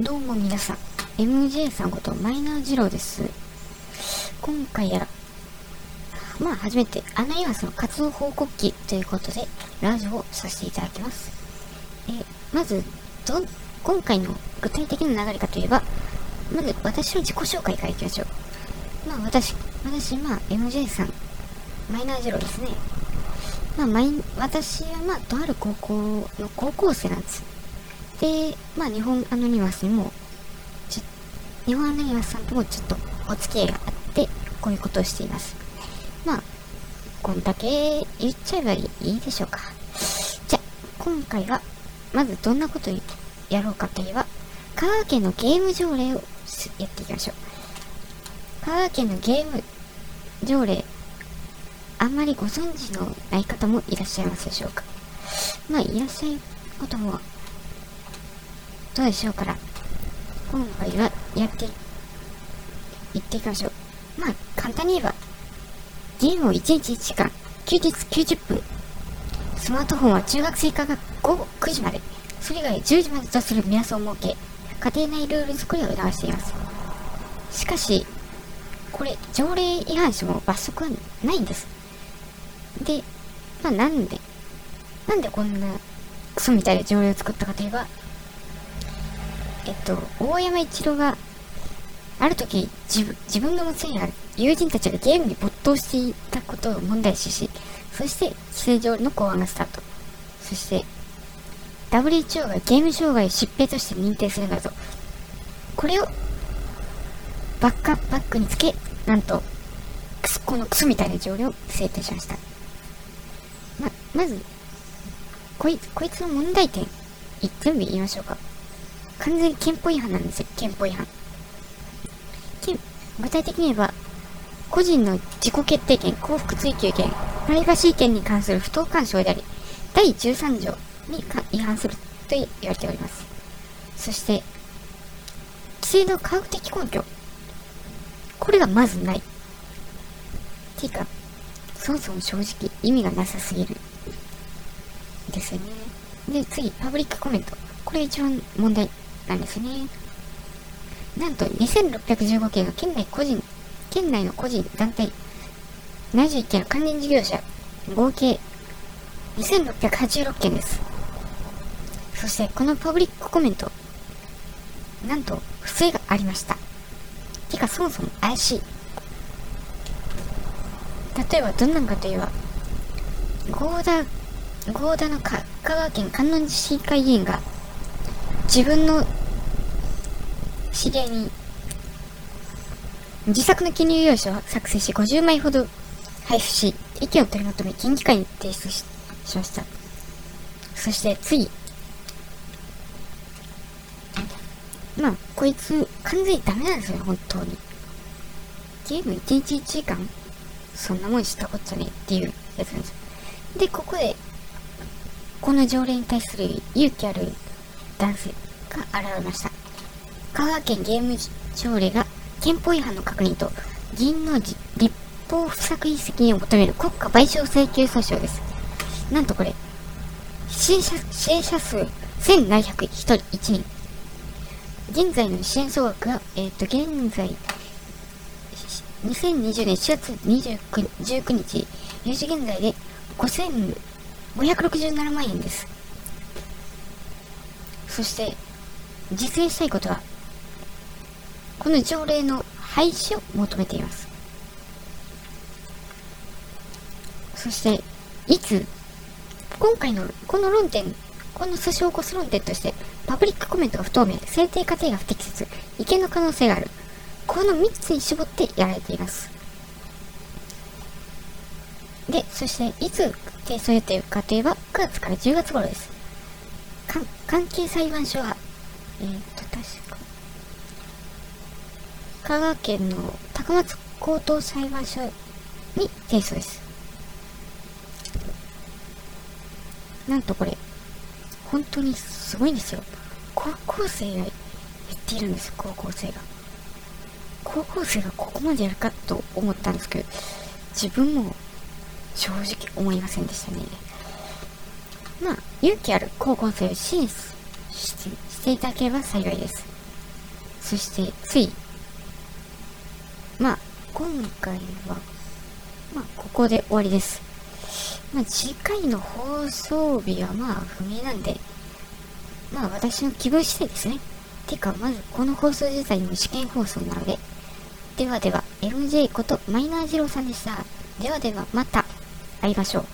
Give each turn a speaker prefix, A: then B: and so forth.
A: どうも皆さん、MJ さんことマイナー二郎です。今回やら、まあ初めて、アナイワスの活動報告記ということで、ラジオをさせていただきます。え、まず、ど、今回の具体的な流れかといえば、まず私の自己紹介からいきましょう。まあ私、私、まあ MJ さん、マイナー二郎ですね。まあ、私はまあ、とある高校の高校生なんです。で、まあ、日本アノニマスにも、日本アノニマスさんともちょっとお付き合いがあって、こういうことをしています。まあ、こんだけ言っちゃえばいいでしょうか。じゃ、今回は、まずどんなことやろうかといえば、香川県のゲーム条例をやっていきましょう。香川県のゲーム条例、あんまりご存知のない方もいらっしゃいますでしょうか。まあ、いらっしゃることもどうでしょうから、今回はやっていっていきましょう。まあ、簡単に言えば、ゲームを1日1時間、休日90分、スマートフォンは中学生以下が午後9時まで、それ以外10時までとする目安を設け、家庭内ルール作りを促しています。しかし、これ、条例違反しても罰則はないんです。で、まあなんで、なんでこんなクソみたいな条例を作ったかといえば、えっと、大山一郎が、ある時自分、自分の娘や友人たちがゲームに没頭していたことを問題視し、そして規制条例の考案がスタート。そして、WHO がゲーム障害を疾病として認定するなど、これをバックアップバックにつけ、なんと、クスこのクソみたいな条例を制定しました。ま、まず、こい、こいつの問題点、全部言いましょうか。完全に憲法違反なんですよ、憲法違反。具体的に言えば、個人の自己決定権、幸福追求権、プライバシー権に関する不当干渉であり、第13条に違反すると言われております。そして、規制の科学的根拠。これがまずない。ていうか、そもそも正直意味がなさすぎる。ですよね。で、次、パブリックコメント。これ一番問題なんですね。なんと2615件が県内個人、県内の個人、団体、71件の関連事業者、合計2686件です。そしてこのパブリックコメント、なんと不正がありました。てかそもそも怪しい。例えばどんなんかといえば、合田、合田の香川県観音寺市議会議員が自分の知り合いに自作の記入用紙を作成し50枚ほど配布し意見を取りまとめ県議会に提出しました。そして次。まあこいつ完全にダメなんですよ本当に。ゲーム1日1時間そんなもんしたこっちゃねっていうやつなんですよ。でここでこの条例に対する勇気ある男性が現れました。香川県ゲーム条例が憲法違反の確認と議員の立法不作為責任を求める国家賠償請求訴訟です。なんとこれ、支援者支援者数1701人、現在の支援総額が、えっ、ー、と、現在、2020年4月29 19日、4時現在で5567万円です。そして、実現したいことは、この条例の廃止を求めています。そして、いつ、今回のこの論点、この訴訟を起こす論点として、パブリックコメントが不透明、制定過程が不適切、違憲の可能性がある。この3つに絞ってやられています。で、そして、いつ提訴予定かといえば、9月から10月頃です。関係裁判所は、えっ、と、確か、香川県の高松高等裁判所に提訴です。なんとこれ、本当にすごいんですよ。高校生が言っているんです、高校生が。高校生がここまでやるかと思ったんですけど、自分も正直思いませんでしたね。まあ、勇気ある高校生を支援していただければ幸いです。そして、つい、まあ、今回は、まあ、ここで終わりです。まあ、次回の放送日はまあ、不明なんで、まあ、私の希望次第ですね。てか、まず、この放送自体も試験放送なので、ではでは、MJ ことマイナー二郎さんでした。ではでは、また会いましょう。